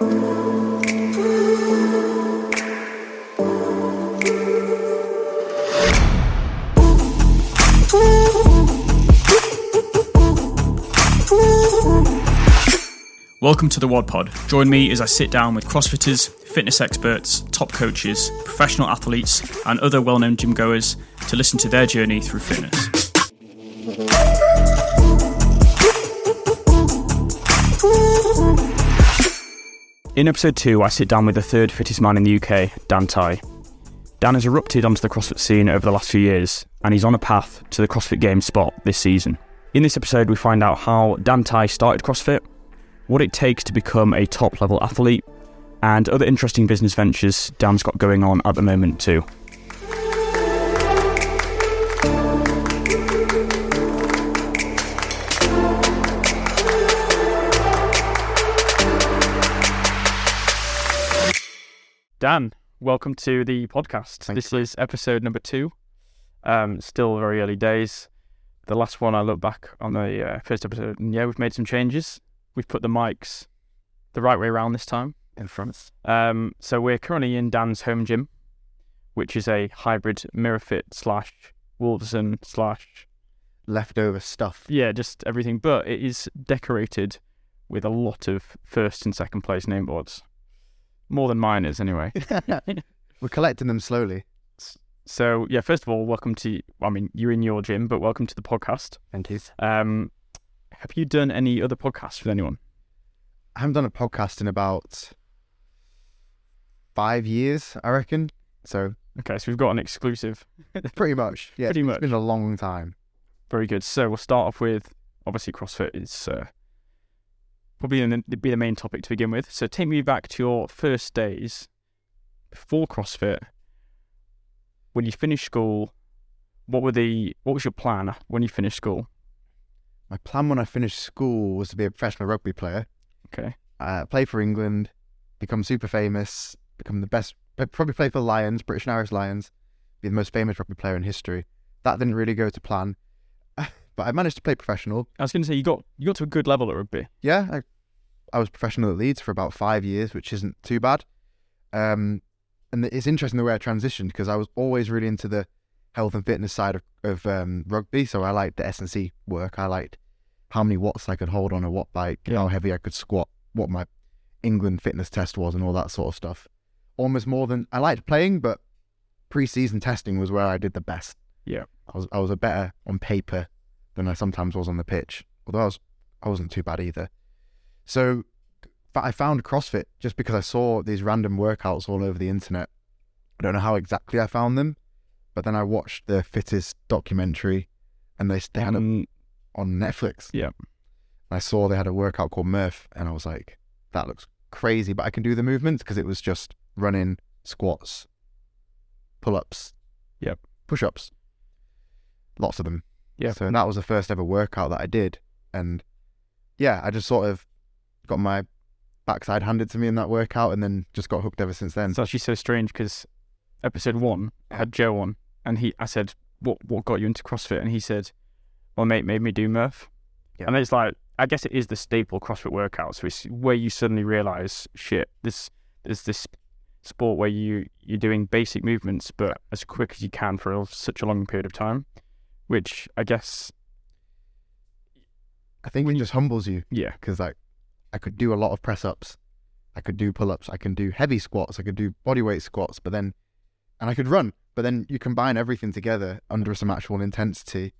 Welcome to the WOD Pod. Join me as I sit down with CrossFitters, fitness experts, top coaches, professional athletes, and other well known gym goers to listen to their journey through fitness. In episode 2, I sit down with the third fittest man in the UK, Dan Tai. Dan has erupted onto the CrossFit scene over the last few years, and he's on a path to the CrossFit Games spot this season. In this episode, we find out how Dan Tai started CrossFit, what it takes to become a top level athlete, and other interesting business ventures Dan's got going on at the moment too. Dan, welcome to the podcast. Thanks, this is episode number two. Um, still very early days. The last one, I look back on the uh, first episode, and yeah, we've made some changes. We've put the mics the right way around this time. in front. Um, so we're currently in Dan's home gym, which is a hybrid Mirafit slash Wolverson slash Leftover stuff. yeah, just everything. But it is decorated with a lot of first and second place name boards, more than mine is anyway. We're collecting them slowly. So yeah, first of all, welcome to. I mean, you're in your gym, but welcome to the podcast. Thank you. Um, have you done any other podcasts with anyone? I haven't done a podcast in about five years, I reckon. So Okay, so we've got an exclusive. pretty much. Yeah. Pretty much. It's been a long time. Very good. So we'll start off with obviously CrossFit is uh, probably the, be the main topic to begin with. So take me back to your first days before CrossFit. When you finished school, what were the what was your plan when you finished school? My plan when I finished school was to be a professional rugby player. Okay. Uh, play for England, become super famous, become the best, probably play for the Lions, British and Irish Lions, be the most famous rugby player in history. That didn't really go to plan, but I managed to play professional. I was going to say you got you got to a good level at rugby. yeah, I, I was professional at Leeds for about five years, which isn't too bad. Um, and it's interesting the way I transitioned because I was always really into the health and fitness side of, of um, rugby. So I liked the S and C work. I liked how many watts I could hold on a watt bike, Yeah. how heavy I could squat, what my England fitness test was, and all that sort of stuff. Almost more than I liked playing, but pre-season testing was where I did the best. Yeah. I was I was a better on paper than I sometimes was on the pitch. Although I was I wasn't too bad either. So I found CrossFit just because I saw these random workouts all over the internet. I don't know how exactly I found them, but then I watched the fittest documentary, and they they had Um, on Netflix. Yeah. I saw they had a workout called Murph, and I was like, that looks crazy, but I can do the movements because it was just running, squats, pull ups, Yep. push ups, lots of them. Yeah. So that was the first ever workout that I did, and yeah, I just sort of got my backside handed to me in that workout, and then just got hooked ever since then. It's actually so strange because episode one I had Joe on, and he I said, "What what got you into CrossFit?" And he said, "Well, mate, made me do Murph." Yeah. And it's like I guess it is the staple CrossFit workout, so it's where you suddenly realize, shit, this there's this sport where you you're doing basic movements, but as quick as you can for such a long period of time, which I guess, I think it just humbles you yeah, because like I could do a lot of press ups, I could do pull ups, I can do heavy squats, I could do bodyweight squats, but then and I could run. But then you combine everything together under some actual intensity.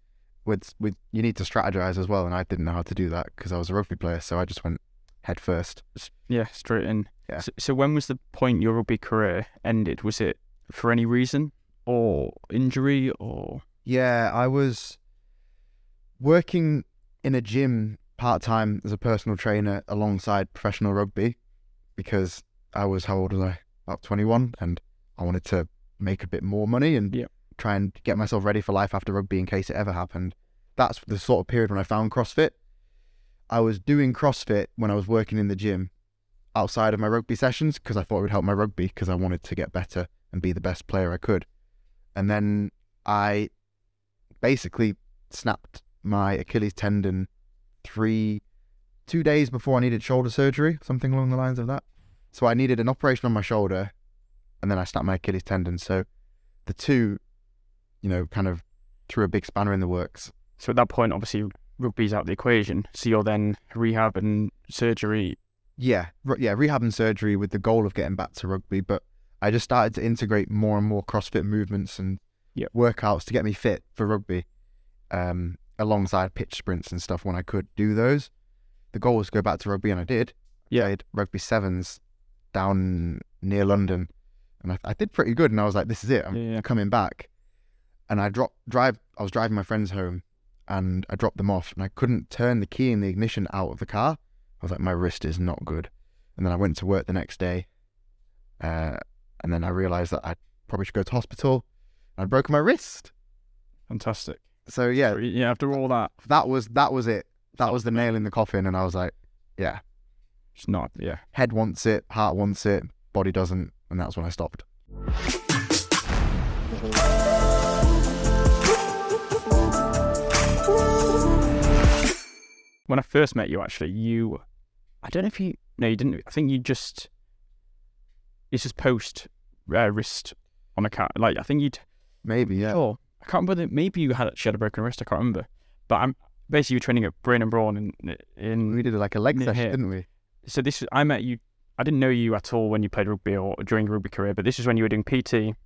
With with you need to strategize as well, and I didn't know how to do that because I was a rugby player, so I just went head first. yeah, straight in. Yeah. So, so when was the point your rugby career ended? Was it for any reason or injury or? Yeah, I was working in a gym part time as a personal trainer alongside professional rugby because I was how old was I? About twenty one, and I wanted to make a bit more money and Yeah. try and get myself ready for life after rugby in case it ever happened. That's the sort of period when I found CrossFit. I was doing CrossFit when I was working in the gym outside of my rugby sessions because I thought it would help my rugby because I wanted to get better and be the best player I could. And then I basically snapped my Achilles tendon three, two days before I needed shoulder surgery, something along the lines of that. So I needed an operation on my shoulder, and then I snapped my Achilles tendon. So the two, you know, kind of threw a big spanner in the works. So at that point, obviously, rugby's out of the equation. So you're then rehab and surgery. Yeah, re- yeah, rehab and surgery with the goal of getting back to rugby. But I just started to integrate more and more CrossFit movements and Yep. workouts to get me fit for rugby, um, alongside pitch sprints and stuff when I could do those. The goal was to go back to rugby, and I did. Yeah. I Played rugby sevens down near London, and I, I did pretty good. And I was like, "This is it. I'm Yeah. coming back." And I dropped drive. I was driving my friends home, and I dropped them off, and I couldn't turn the key in the ignition out of the car. I was like, "My wrist is not good." And then I went to work the next day, uh, and then I realized that I probably should go to hospital. I'd broken my wrist. Fantastic. So yeah, So, yeah, after all that, that was that was it. That was the nail in the coffin, and I was like, "Yeah, it's not, yeah. head wants it, heart wants it, body doesn't," and that's when I stopped. When I first met you, actually, you, I don't know if you, no, you didn't. I think you just, it's just post uh, wrist on a cat. Like, I think you'd, Maybe yeah. sure. I can't remember. Maybe you had she had a broken wrist. I can't remember. But I'm basically you were training at Brain and Brawn in in We did like a leg session, here. didn't we? so this is I met you. I didn't know you at all when you played rugby or during your rugby career, but this is when you were doing PT,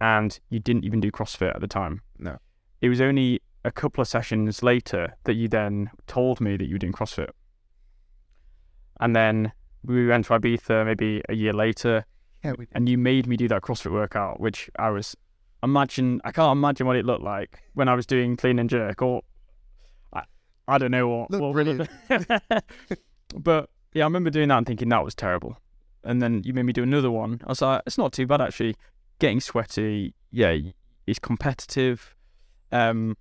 and you didn't even do CrossFit at the time. No. It was only a couple of sessions later that you then told me that you were doing CrossFit, and then we went to Ibiza maybe a year later, Yeah, we and you made me do that CrossFit workout, which I was imagine I can't imagine what it looked like when I was doing clean and jerk or I, I don't know what. Looked brilliant. but yeah, I remember doing that and thinking that was terrible. And then you made me do another one. I was like, it's not too bad actually. Getting sweaty, yeah, it's competitive. Um,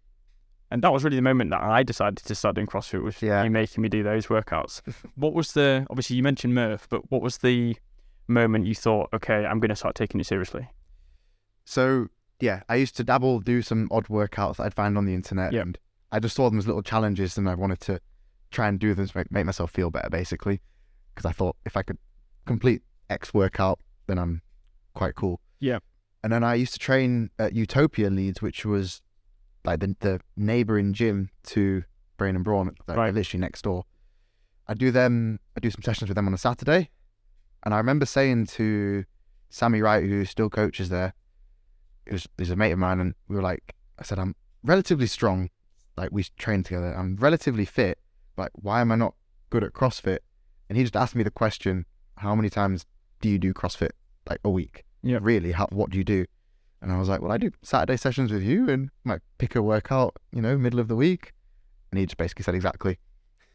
and that was really the moment that I decided to start doing CrossFit was Yeah. you making me do those workouts. what was the obviously you mentioned Murph, but what was the moment you thought, okay, I'm going to start taking it seriously? So yeah, I used to dabble, do some odd workouts I'd find on the internet, Yeah. and I just saw them as little challenges, and I wanted to try and do them to make, make myself feel better, basically, because I thought if I could complete X workout, then I'm quite cool. Yeah. And then I used to train at Utopia Leeds, which was like the the neighbouring gym to Brain and Brawn, like Right. literally next door. I do them. I do some sessions with them on a Saturday, and I remember saying to Sammy Wright, who still coaches there, was, he's a mate of mine, and we were like, I said, I'm relatively strong. Like we train together. I'm relatively fit. Like why am I not good at CrossFit? And he just asked me the question, how many times do you do CrossFit like a week? Yeah. Really? How, what do you do? And I was like, well, I do Saturday sessions with you and might pick a workout, you know, middle of the week. And he just basically said exactly.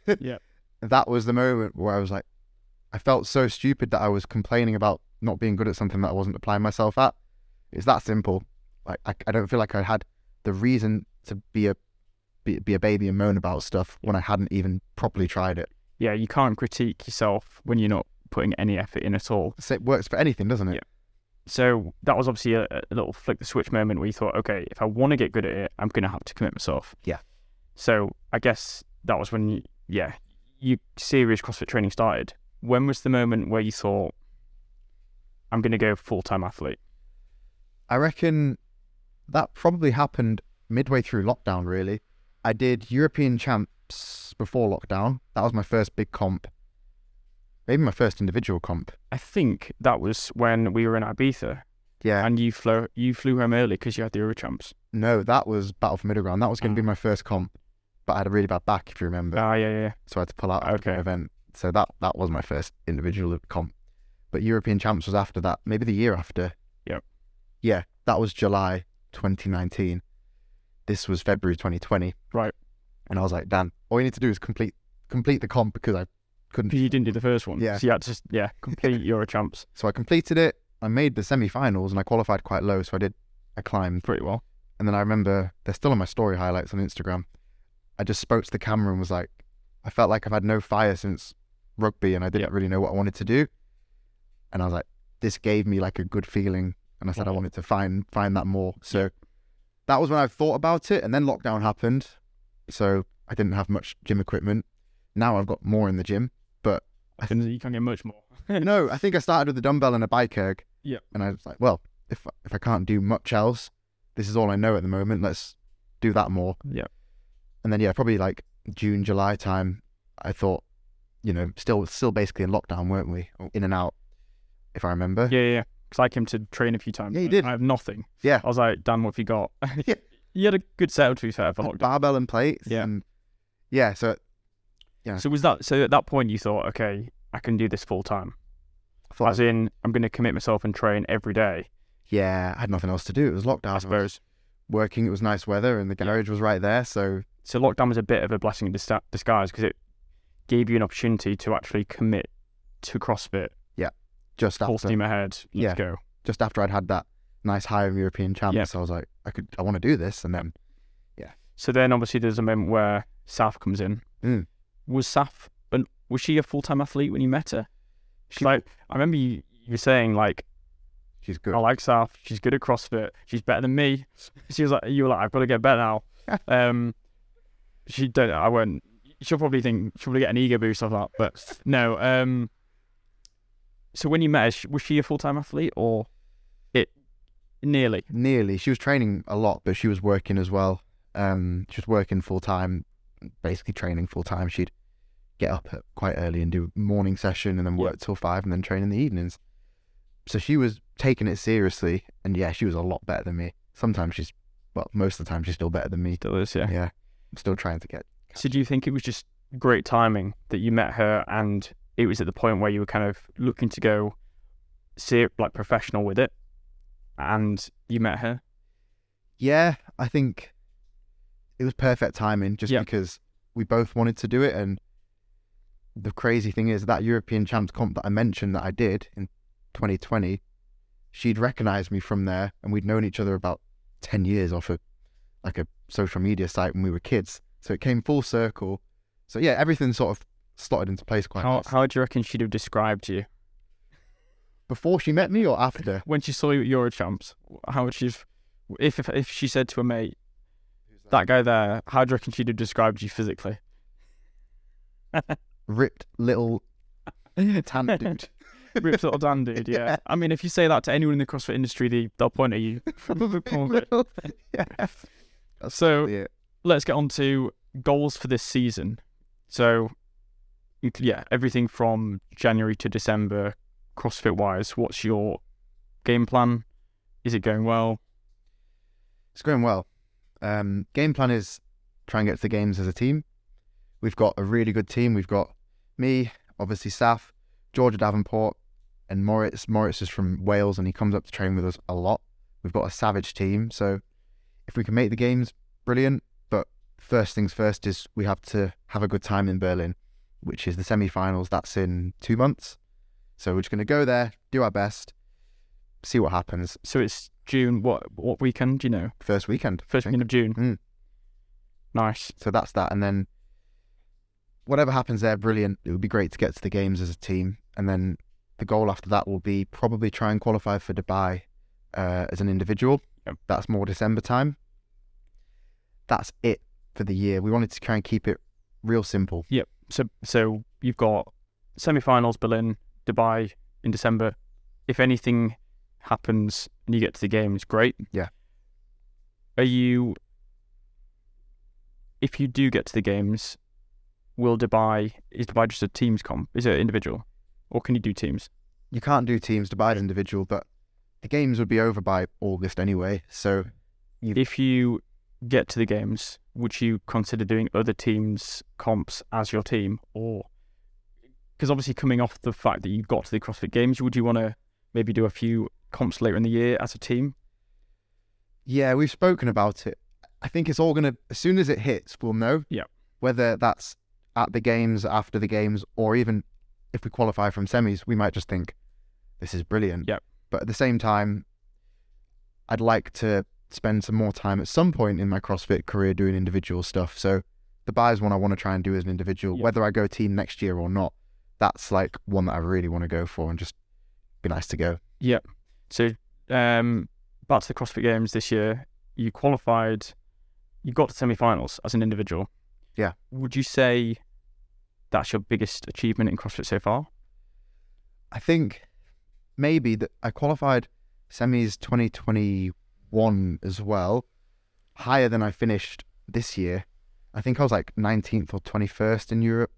Yeah. That was the moment where I was like, I felt so stupid that I was complaining about not being good at something that I wasn't applying myself at. It's that simple. Like I, I don't feel like I had the reason to be a be, be a baby and moan about stuff when I hadn't even properly tried it. Yeah, you can't critique yourself when you're not putting any effort in at all. So it works for anything, doesn't it? Yeah. So that was obviously a, a little flick the switch moment where you thought, okay, if I want to get good at it, I'm going to have to commit myself. Yeah. So I guess that was when, you, yeah, your serious CrossFit training started. When was the moment where you thought, I'm going to go full time athlete? I reckon that probably happened midway through lockdown, really. I did European champs before lockdown. That was my first big comp. Maybe my first individual comp. I think that was when we were in Ibiza Yeah. and you flew you flew home early because you had the Eurochamps. No, that was Battle for Middle Ground. That was going to be Ah. my first comp. But I had a really bad back, if you remember. Ah, yeah, yeah. so I had to pull out Okay. event. So that that was my first individual comp. But European champs was after that, maybe the year after. Yeah, that was July 2019. This was February 2020. Right. And I was like, Dan, all you need to do is complete complete the comp because I couldn't. Because you didn't do the first one. Yeah. So you had to, just, yeah, complete Eurochamps So I completed it. I made the semi-finals and I qualified quite low. So I did. I climbed, pretty well. and then I remember they're still on my story highlights on Instagram. I just spoke to the camera and was like, I felt like I've had no fire since rugby, and I didn't Yep. really know what I wanted to do. And I was like, this gave me like a good feeling, and I said I wanted to find find that more. So that was when I thought about it, and then lockdown happened, so I didn't have much gym equipment. Now I've got more in the gym, but I And you can't get much more. no, I think I started with a dumbbell and a bike erg. Yeah. And I was like, well, if if I can't do much else, this is all I know at the moment. Let's do that more. Yeah. And then yeah, probably like June, July time, I thought, you know, still still basically in lockdown, weren't we? In and out, if I remember. Yeah, yeah. Because I came to train a few times. Yeah, you I- did. I have nothing. Yeah. I was like, Dan, what have you got? Yeah. you had a good setup, to be fair, for lockdown. Barbell and plates. Yeah. And yeah. So Yeah. So was that so? At that point, you thought, okay, I can do this full time. I As in, I'm going to commit myself and train every day. yeah, I had nothing else to do. It was lockdown. I I was working. It was nice weather, and the garage was right there. So So lockdown was a bit of a blessing in dis- disguise because it gave you an opportunity to actually commit to CrossFit. Just Full after, steam ahead. Let's Yeah. go. just after I'd had that nice high of European champs, I was like, I could, I want to do this, and then yeah. So then, obviously, there's a moment where Saf comes in. Mm. Was Saf, and was she a full time athlete when you met her? She's She- like, I remember you, you were saying like, she's good. I like Saf. She's good at CrossFit. She's better than me. She was like, you were like, I've got to get better now. um, she don't. I won't. She'll probably think she'll probably get an ego boost off that. But no. Um. So when you met her, was she a full time athlete or it nearly? Nearly. She was training a lot, but she was working as well. Um, she was working full time, basically training full time. She'd get up at quite early and do morning session, and then Yeah. work till five, and then train in the evenings. So she was taking it seriously, and yeah, she was a lot better than me. Sometimes she's, well, most of the time she's still better than me. Still is, yeah. Yeah, I'm still trying to get. So do you think it was just great timing that you met her and it was at the point where you were kind of looking to go ser- like professional with it and you met her? Yeah, I think it was perfect timing just because we both wanted to do it. And the crazy thing is that European champs comp that I mentioned that I did in 2020, she'd recognized me from there, and we'd known each other about 10 years off a like a social media site when we were kids. So it came full circle. So yeah, everything sort of slotted into place quite How nice. how do you reckon she'd have described you Before she met me or after? when she saw you at Eurochamps? How would she have, if, if if she said to a mate, that guy there, how do you reckon she'd have described you physically? Ripped little tan dude. Ripped little Dan dude, yeah. I mean, if you say that to anyone in the CrossFit industry, they, they'll point at you. Yeah. That's So- let's get on to goals for this season. So, yeah, everything from January to December, CrossFit wise, what's your game plan? Is it going well? It's going well. Um, game plan is try and get to the games as a team. We've got a really good team. We've got me, obviously Saf, Georgia Davenport, and Moritz. Moritz is from Wales and he comes up to train with us a lot. We've got a savage team. So if we can make the games, brilliant. But first things first is we have to have a good time in Berlin, which is the semi finals. That's in two months. So we're just going to go there, do our best, see what happens. So it's June. What what weekend? Do you know? First weekend. First weekend of June. Mm. Nice. So that's that. And then whatever happens there, brilliant. It would be great to get to the games as a team. And then the goal after that will be probably try and qualify for Dubai uh, as an individual. Yep. That's more December time. That's it for the year. We wanted to try and keep it real simple. So so you've got semi-finals Berlin, Dubai in December. If anything happens and you get to the games, great. Yeah. Are you? If you do get to the games, will Dubai is Dubai just a teams comp? Is it individual, or can you do teams? You can't do teams Dubai as individual, but the games would be over by August anyway. So If you get to the games, would you consider doing other teams comps as your team, or because obviously coming off the fact that you got to the CrossFit Games, would you want to maybe do a few comps later in the year as a team? Yeah, we've spoken about it. I think it's all gonna as soon as it hits, we'll know. Yeah. Whether that's at the games, after the games, or even if we qualify from semis, we might just think this is brilliant. Yep. But at the same time, I'd like to spend some more time at some point in my CrossFit career doing individual stuff. So Dubai is one I want to try and do as an individual, Yep. whether I go team next year or not. That's like one that I really want to go for and just be nice to go. Yep. So, um, back to the CrossFit Games this year, you qualified, you got to semi-finals as an individual. Yeah. Would you say that's your biggest achievement in CrossFit so far? I think maybe that I qualified semis 2021 as well, higher than I finished this year. I think I was like 19th or 21st in Europe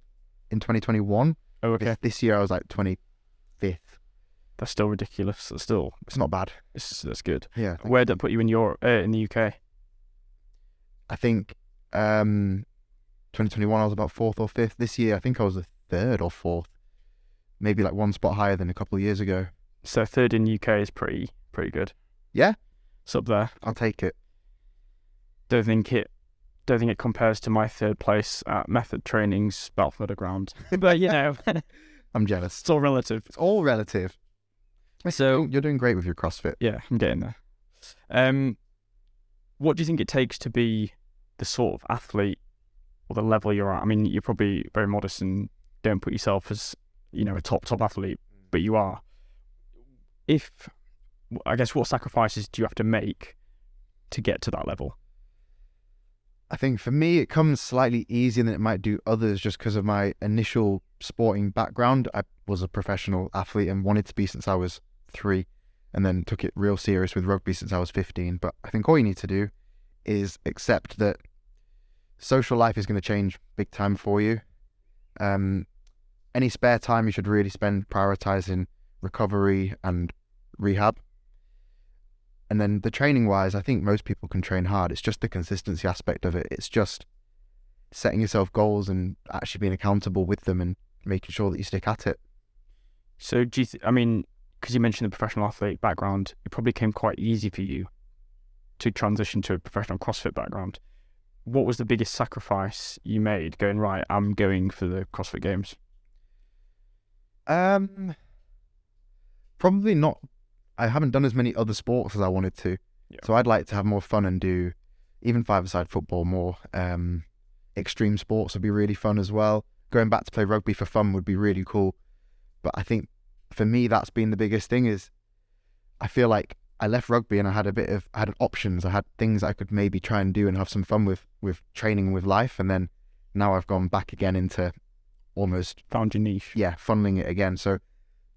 in 2021. Oh, okay. This, this year I was like 25th. That's still ridiculous. That's still It's not bad. it's, that's good. Yeah. Where did that put you in your uh, in the UK? I think um 2021 I was about fourth or fifth. This year I think I was a third or fourth. Maybe like one spot higher than a couple of years ago. So third in UK is pretty pretty good. Yeah. It's up there. I'll take it. Don't think it don't think it compares to my third place at Method Training's Balfour Ground. but you know, I'm jealous. it's all relative. It's all relative. So You're doing great with your CrossFit. yeah, I'm getting there. Um, what do you think it takes to be the sort of athlete or the level you're at? I mean, you're probably very modest and don't put yourself as you know a top top athlete, but you are. If I guess, what sacrifices do you have to make to get to that level? I think for me, it comes slightly easier than it might do others just because of my initial sporting background. I was a professional athlete and wanted to be since I was three, and then took it real serious with rugby since I was 15. But I think all you need to do is accept that social life is going to change big time for you. Um, any spare time you should really spend prioritizing recovery and rehab. And then the training wise, I think most people can train hard. It's just the consistency aspect of it. It's just setting yourself goals and actually being accountable with them and making sure that you stick at it. So, do you th- I mean, because you mentioned the professional athlete background, it probably came quite easy for you to transition to a professional CrossFit background. What was the biggest sacrifice you made going, right, I'm going for the CrossFit Games? Um, probably not. I haven't done as many other sports as I wanted to, Yeah. so I'd like to have more fun and do even five-a-side football more. Um, extreme sports would be really fun as well. Going back to play rugby for fun would be really cool. But I think for me, that's been the biggest thing. Is I feel like I left rugby and I had a bit of I had options. I had things I could maybe try and do and have some fun with with training with life, and then now I've gone back again into almost Found your niche. yeah, funneling it again. So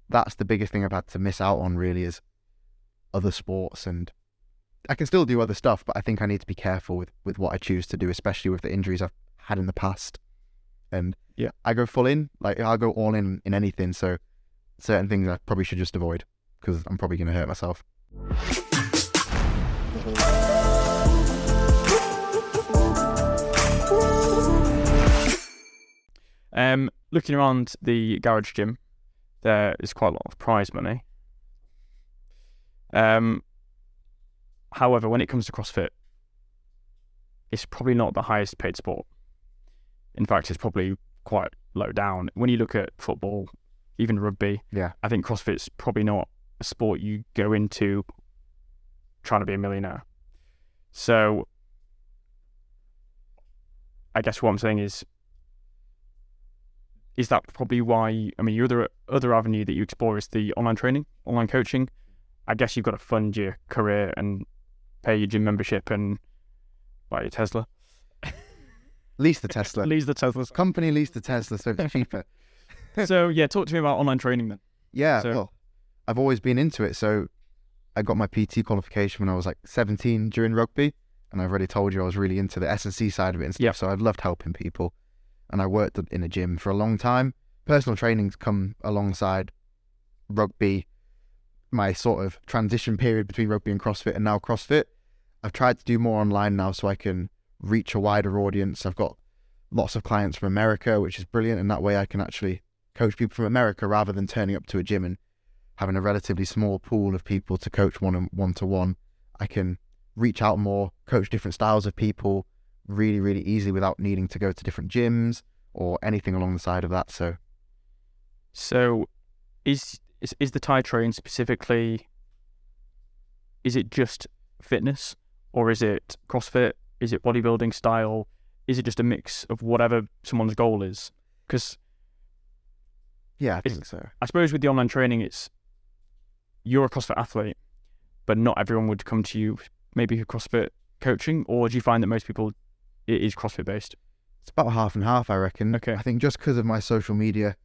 that's the biggest thing I've had to miss out on really is other sports and I can still do other stuff, but I think I need to be careful with, with what I choose to do, especially with the injuries I've had in the past. And Yeah. I go full in, like I'll go all in in anything. So certain things I probably should just avoid because I'm probably going to hurt myself. Um, looking around the garage gym, there is quite a lot of prize money. Um, however, when it comes to CrossFit, it's probably not the highest paid sport. In fact, it's probably quite low down. When you look at football, even rugby, Yeah. I think CrossFit's probably not a sport you go into trying to be a millionaire. So, I guess what I'm saying is, is that probably why? I mean, your other other avenue that you explore is the online training, online coaching. I guess you've got to fund your career and pay your gym membership and buy your Tesla. Lease the Tesla. Lease the Tesla. Company lease the Tesla, so it's cheaper. so yeah, talk to me about online training then. Yeah, So- well, I've always been into it. So I got my PT qualification when I was like 17 during rugby, and I've already told you I was really into the S and C side of it and stuff. Yep. So I've loved helping people, and I worked in a gym for a long time. Personal training's come alongside rugby, my sort of transition period between rugby and CrossFit, and now CrossFit. I've tried to do more online now so I can reach a wider audience. I've got lots of clients from America, which is brilliant, and that way I can actually coach people from America rather than turning up to a gym and having a relatively small pool of people to coach one on one to one. I can reach out more, coach different styles of people really, really easily without needing to go to different gyms or anything along the side of that. So So, is is, is the Tai train specifically? Is it just fitness, or is it CrossFit? Is it bodybuilding style? Is it just a mix of whatever someone's goal is? Because yeah, I think so. I suppose with the online training, it's you're a CrossFit athlete, but not everyone would come to you maybe for CrossFit coaching, or do you find that most people it is CrossFit based? It's about half and half, I reckon. Okay. I think just because of my social media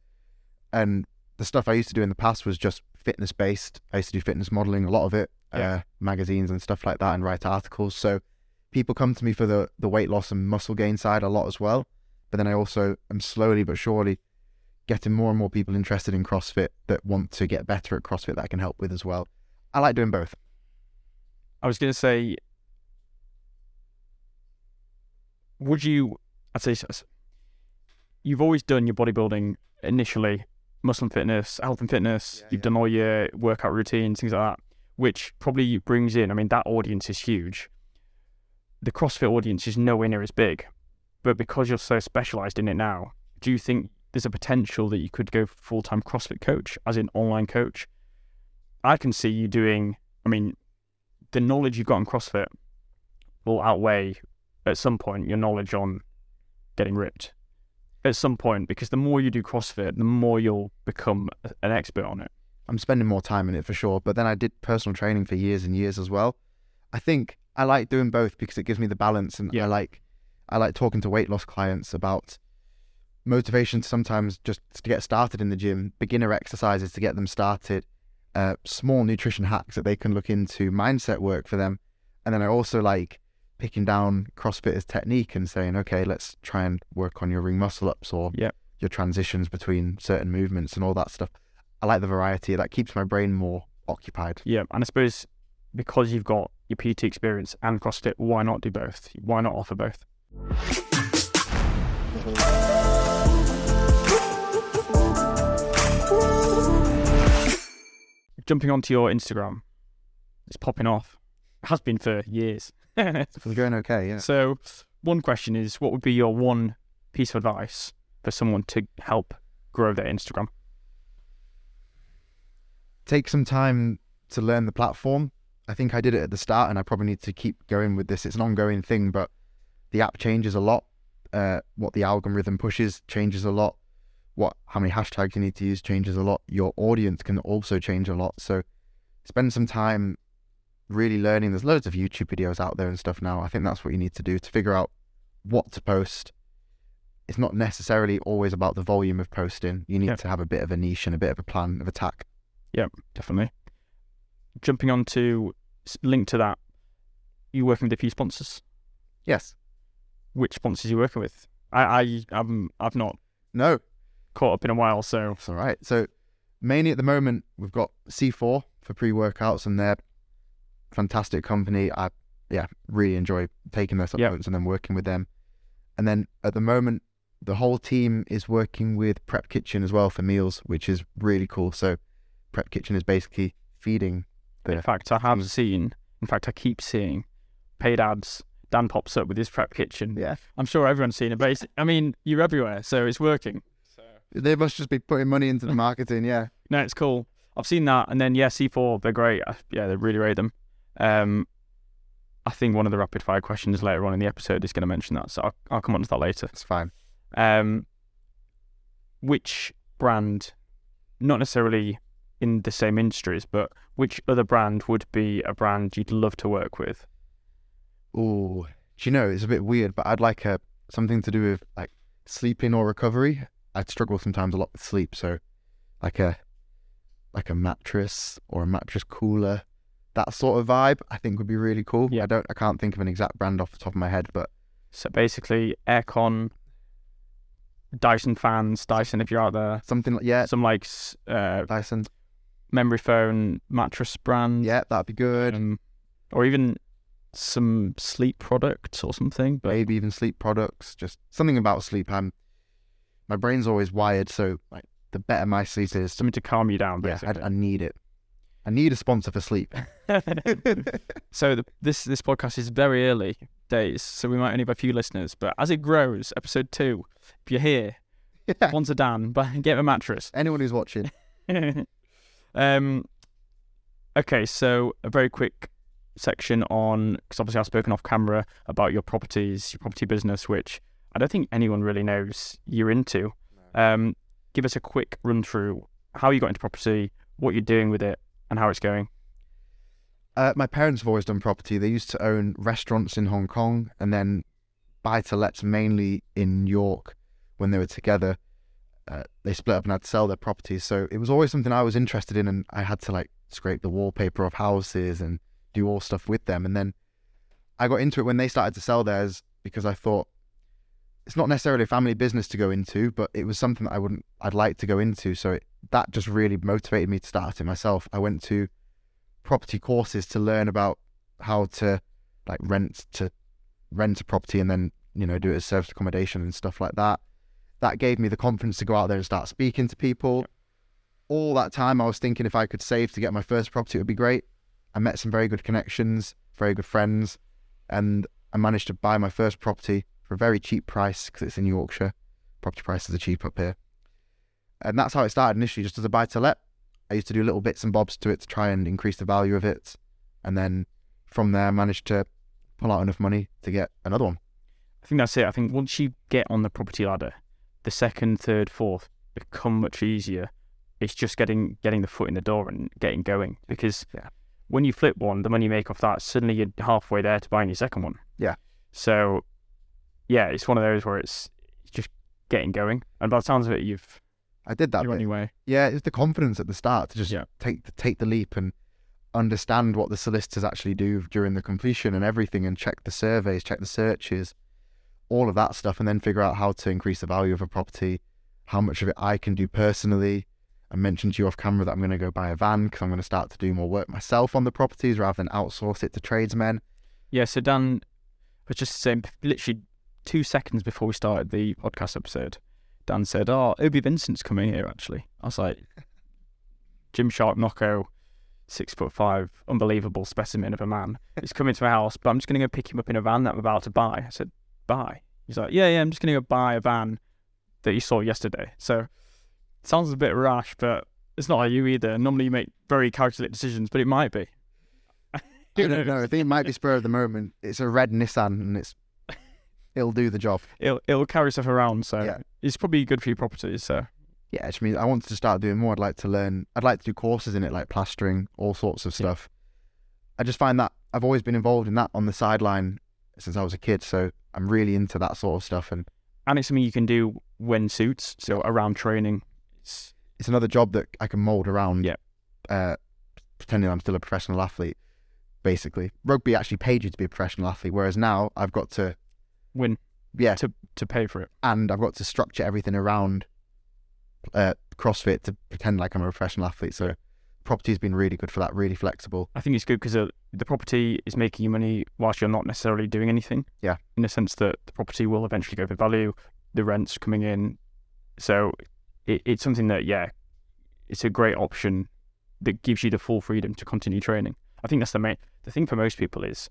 and the stuff I used to do in the past was just fitness based. I used to do fitness modeling, a lot of it, Yeah. uh, magazines and stuff like that, and write articles. So people come to me for the the weight loss and muscle gain side a lot as well. But then I also am slowly but surely getting more and more people interested in CrossFit that want to get better at CrossFit that I can help with as well. I like doing both. I was going to say, would you? I'd say you've always done your bodybuilding initially, muscle and fitness, health and fitness. Yeah, you've yeah. done all your workout routines, things like that, which probably brings in. I mean, that audience is huge. The CrossFit audience is nowhere near as big, but because you're so specialized in it now, do you think there's a potential that you could go full time CrossFit coach, as in online coach? I can see you doing. I mean, the knowledge you've got on CrossFit will outweigh at some point your knowledge on getting ripped. At some point, because the more you do CrossFit, the more you'll become an expert on it. I'm spending more time in it for sure. But then I did personal training for years and years as well. I think I like doing both because it gives me the balance, and Yeah. I like I like talking to weight loss clients about motivation sometimes just to get started in the gym, beginner exercises to get them started, uh, small nutrition hacks that they can look into, mindset work for them, and then I also like picking down CrossFitters technique and saying, okay, let's try and work on your ring muscle ups or Yep. your transitions between certain movements and all that stuff. I like the variety. That keeps my brain more occupied. Yeah, and I suppose because you've got your PT experience and CrossFit, why not do both? Why not offer both? Jumping onto your Instagram, it's popping off. It has been for years. It's going okay, yeah. So, one question is what would be your one piece of advice for someone to help grow their Instagram? Take some time to learn the platform. I think I did it at the start, and I probably need to keep going with this. It's an ongoing thing, but the app changes a lot. Uh, what the algorithm pushes changes a lot. What how many hashtags you need to use changes a lot. Your audience can also change a lot. So spend some time really learning. There's loads of YouTube videos out there and stuff now. I think that's what you need to do to figure out what to post. It's not necessarily always about the volume of posting. You need Yeah. to have a bit of a niche and a bit of a plan of attack. Yeah, definitely. Jumping on to link to that, you working with a few sponsors. Yes. Which sponsors you working with? I, I, I'm, I've not No. caught up in a while, so It's all right. So mainly at the moment we've got C4 for pre-workouts and they're fantastic company. I yeah really enjoy taking their Yeah. supplements and then working with them. And then at the moment the whole team is working with Prep Kitchen as well for meals, which is really cool. So Prep Kitchen is basically feeding in the fact, I have seen. In fact, I keep seeing paid ads. Dan pops up with his prep kitchen. yeah. I'm sure everyone's seen it, but it's, I mean, you're everywhere, so it's working. So. They must just be putting money into the marketing. Yeah. No, it's cool. I've seen that, and then yeah, C4, they're great. I, yeah, they really rate them. Um, I think one of the rapid fire questions later on in the episode is going to mention that, so I'll, I'll come on to that later. It's fine. Um, which brand, not necessarily in the same industries, but which other brand would be a brand you'd love to work with? Oh, do you know it's a bit weird, but I'd like a something to do with like sleeping or recovery. I'd struggle sometimes a lot with sleep, so like a like a mattress or a mattress cooler, that sort of vibe. I think would be really cool. Yeah. I don't, I can't think of an exact brand off the top of my head, but So basically, aircon, Dyson fans, Dyson if you're out there, something like yeah, some like uh, Dyson. memory foam mattress brand, Yeah, that'd be good. um, or even some sleep products or something. But Maybe even sleep products. Just something about sleep. I'm my brain's always wired, so like the better my sleep is, something to calm you down, yeah, I. I need it. I need a sponsor for sleep. so the, this this podcast is very early days, so we might only have a few listeners. But as it grows, episode two, if you're here, Yeah. sponsor Dan, but get a mattress. Anyone who's watching, um, okay, so a very quick section on because obviously I've spoken off camera about your properties, your property business, which I don't think anyone really knows you're into. Um, give us a quick run through how you got into property, what you're doing with it, and how it's going. Uh, my parents have always done property. They used to own restaurants in Hong Kong, and then buy to lets mainly in York when they were together. Uh, they split up and had to sell their properties. So it was always something I was interested in, and I had to like scrape the wallpaper of houses and do all stuff with them. And then I got into it when they started to sell theirs because I thought it's not necessarily a family business to go into, but it was something that I wouldn't, I'd like to go into. So it, that just really motivated me to start it myself. I went to property courses to learn about how to like rent to rent a property and then you know do it as service accommodation and stuff like that. That gave me the confidence to go out there and start speaking to people. All that time, I was thinking if I could save to get my first property, it would be great. I met some very good connections, very good friends, and I managed to buy my first property for a very cheap price because it's in Yorkshire. Property prices are cheap up here. And that's how it started initially, just as a buy to let. I used to do little bits and bobs to it to try and increase the value of it. And then from there, managed to pull out enough money to get another one. I think that's it. I think once you get on the property ladder, the second, third, fourth become much easier. It's just getting getting the foot in the door and getting going because Yeah. when you flip one, the money you make off that, suddenly you're halfway there to buying your second one. Yeah. So, yeah, it's one of those where it's it's just getting going, and by the sounds of it, you've I did that bit. your. Yeah, it's the confidence at the start to just Yeah. take the, take the leap and understand what the solicitors actually do during the completion and everything, and check the surveys, check the searches, all of that stuff, and then figure out how to increase the value of a property, how much of it I can do personally. I mentioned to you off camera that I'm going to go buy a van because I'm going to start to do more work myself on the properties rather than outsource it to tradesmen. Yeah. So Dan was just saying, literally two seconds before we started the podcast episode, Dan said, "Oh, Obi Vincent's coming here." Actually, I was like, Gymshark Knocko, six foot five, unbelievable specimen of a man. He's coming to my house, but I'm just going to go pick him up in a van that I'm about to buy. I said, "Buy?" He's like, "Yeah, yeah, I'm just going to go buy a van that you saw yesterday." So it sounds a bit rash, but it's not like you either. Normally, you make very calculated decisions, but it might be. I don't know. I think it might be spur of the moment. It's a red Nissan and it's it'll do the job. It'll it'll carry stuff around, so Yeah. It's probably good for your properties. So Yeah, which means I wanted to start doing more. I'd like to learn. I'd like to do courses in it, like plastering, all sorts of Yeah. stuff. I just find that I've always been involved in that on the sideline since I was a kid, so I'm really into that sort of stuff. And and it's something you can do when suits. So around training, it's it's another job that I can mold around. Yeah. Uh, pretending I'm still a professional athlete, basically. Rugby actually paid you to be a professional athlete, whereas now I've got to, win yeah, to to pay for it. and I've got to structure everything around uh, CrossFit to pretend like I'm a professional athlete. So property's been really good for that, really flexible. I think it's good because uh, the property is making you money whilst you're not necessarily doing anything. Yeah. In the sense that the property will eventually go for value, the rent's coming in, so it, it's something that yeah, it's a great option that gives you the full freedom to continue training. I think that's the main the thing for most people is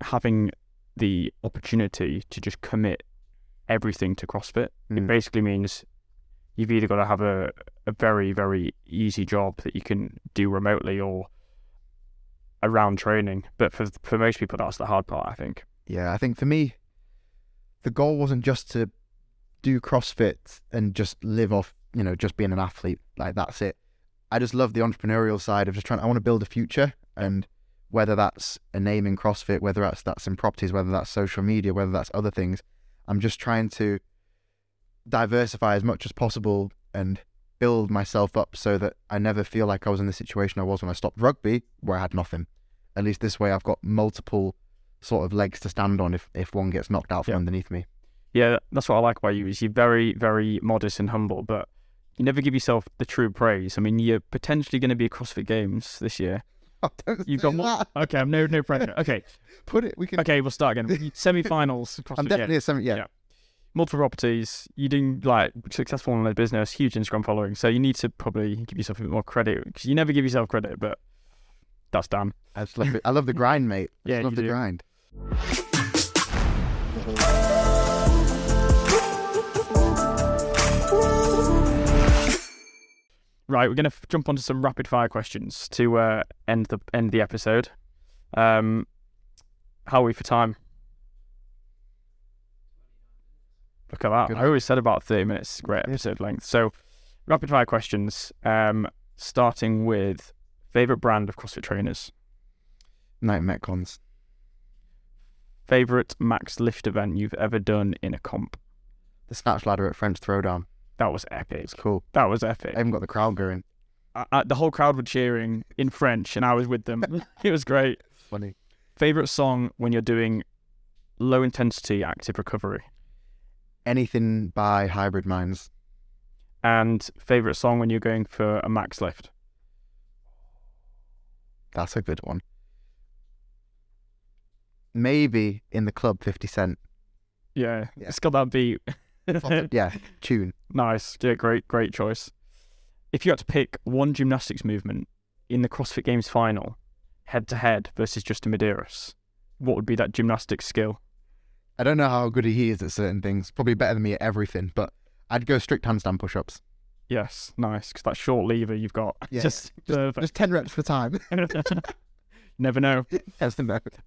having the opportunity to just commit everything to CrossFit. It Mm. basically means you've either got to have a, a very, very easy job that you can do remotely or around training. But for for most people, that's the hard part, I think. Yeah, I think for me, the goal wasn't just to do CrossFit and just live off, you know, just being an athlete. Like that's it. I just love the entrepreneurial side of just trying. I want to build a future, and whether that's a name in CrossFit, whether that's that's in properties, whether that's social media, whether that's other things, I'm just trying to diversify as much as possible and build myself up so that I never feel like I was in the situation I was when I stopped rugby, where I had nothing. At least this way, I've got multiple sort of legs to stand on if if one gets knocked out from Yeah. underneath me. Yeah, that's what I like about you is you're very, very modest and humble, but you never give yourself the true praise. I mean, you're potentially going to be at CrossFit Games this year. You've got more. that. Okay, I'm no no pressure. Okay, Put it. We can. okay, we'll start again. Semi-finals. CrossFit, I'm yeah. definitely a semi. Yeah. Yeah. multiple properties. You're doing like successful in the business, huge Instagram following. So you need to probably give yourself a bit more credit because you never give yourself credit. But that's Dan. I love. I love the grind, mate. I Yeah, just love the do. grind. Right, we're gonna f- jump onto some rapid fire questions to uh, end the end the episode. Um, how are we for time? Look at that! Good. I always said about thirty minutes. Great episode length. So, rapid fire questions. Um, starting with favorite brand of CrossFit trainers. Nike Metcons. Favorite max lift event you've ever done in a comp? The snatch ladder at French Throwdown. That was epic. It's cool. That was epic. I even got the crowd going. I, I, the whole crowd were cheering in French, and I was with them. it was great. Funny. Favorite song when you're doing low intensity active recovery, Anything by Hybrid Minds. and favorite song when you're going for a max lift. That's a good one. Maybe in the club 50 Cent. Yeah, Yeah. it's got that beat. yeah, tune. nice. Yeah, great, great choice. If you had to pick one gymnastics movement in the CrossFit Games final, head to head versus Justin Medeiros, what would be that gymnastics skill? I don't know how good he is at certain things. Probably better than me at everything, but I'd go strict handstand push ups. Yes, nice. Because that short lever you've got, Yeah, just, Just, just 10 reps for time. Never know. The.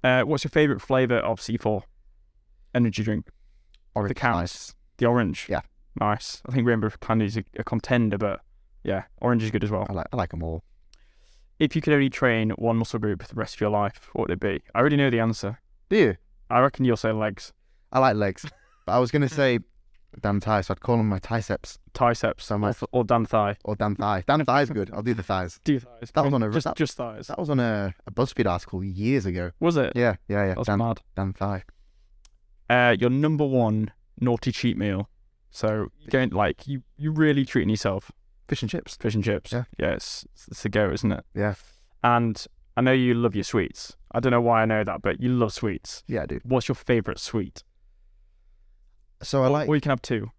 Uh, what's your favourite flavour of C4 energy drink? Orange counts. ice. The orange. Yeah. Nice. I think Rainbow Candy is a, a contender, but yeah, orange is good as well. I like, I like them all. If you could only train one muscle group for the rest of your life, what would it be? I already know the answer. Do you? I reckon you'll say legs, I like legs. But I was going to say damn thigh, so I'd call them my triceps triceps, So my- or, or damn thigh. or damn thigh. Damn thigh's good. I'll do the thighs. Do thighs. That was on a- just that- just thighs. That was on a, a BuzzFeed article years ago. Was it? Yeah, yeah, yeah. That was Damn, mad. damn thigh. Uh, your number one naughty cheat meal. So you're going like you you really treating yourself. Fish and chips. Fish and chips. Yeah. Yeah, it's, it's the go, isn't it? Yeah. And I know you love your sweets. I don't know why I know that, but you love sweets. Yeah, I do. What's your favourite sweet? So I like. Or you can have two.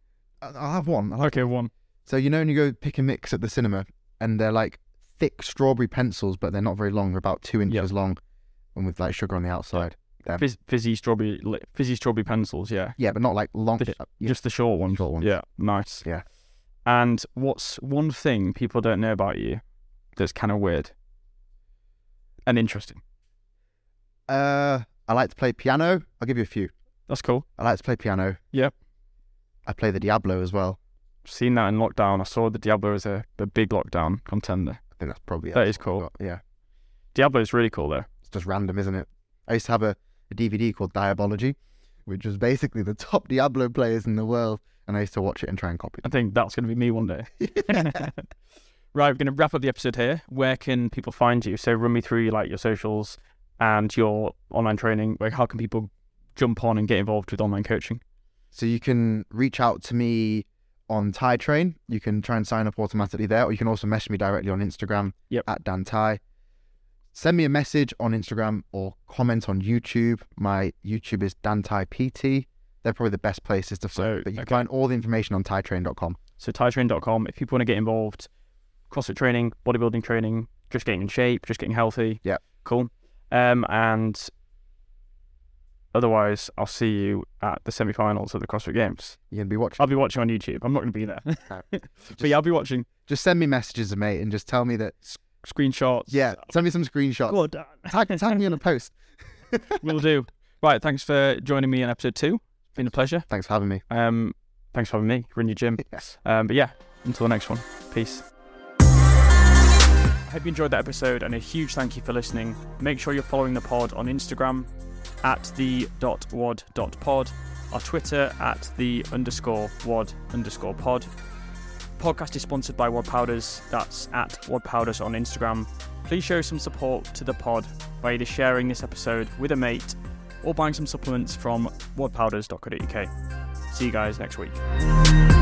I'll have one. I'll have Okay, one. So you know when you go pick a mix at the cinema and they're like thick strawberry pencils, but they're not very long. They're about two inches long, and with like sugar on the outside. Fizz, fizzy strawberry, li- fizzy strawberry pencils. Yeah, Yeah, but not like long. The- uh, yeah, just the short ones. Short ones. Yeah, nice. Yeah. And what's one thing people don't know about you that's kind of weird and interesting? Uh, I like to play piano. I'll give you a few. That's cool. I like to play piano. Yep. I play the diabolo as well. Seen that in lockdown. I saw the diabolo as a, a big lockdown contender. I think that's probably That is cool. Yeah, Diabolo is really cool though. it's just random, isn't it? I used to have a, a DVD called Diabology, which was basically the top diabolo players in the world, and I used to watch it and try and copy I think that's going to be me one day. right, we're going to wrap up the episode here. Where can people find you? So run me through like your socials and your online training. Like, how can people jump on and get involved with online coaching? So you can reach out to me on Tai Train. You can try and sign up automatically there, or you can also message me directly on Instagram Yep. at Dan Tai. Send me a message on Instagram or comment on YouTube. My YouTube is Dan PT. They're probably the best places to So, find. But you okay. can find all the information on TaiTrain.com. So taitrain.com. If people want to get involved, CrossFit training, bodybuilding training, just getting in shape, just getting healthy. Yep. Cool. Um, and otherwise, I'll see you at the semi-finals of the CrossFit Games. You can be watching. I'll be watching on YouTube. I'm not going to be there, but yeah, I'll be watching Just send me messages, mate, and just tell me that. Screenshots. Yeah, send me some screenshots. Well done. Tag, tag me on a post. Will do. Right. Thanks for joining me in episode two. It's been a pleasure. Thanks for having me. Um, thanks for having me. Run your gym. Yes. Um, but yeah, until the next one. Peace. I hope you enjoyed that episode and a huge thank you for listening. Make sure you're following the pod on Instagram at the dot wad dot pod, our Twitter at the underscore wad underscore pod. Podcast is sponsored by Wad Powders. That's at Wad Powders on Instagram. Please show some support to the pod by either sharing this episode with a mate or buying some supplements from wadpowders.co.uk. See you guys next week.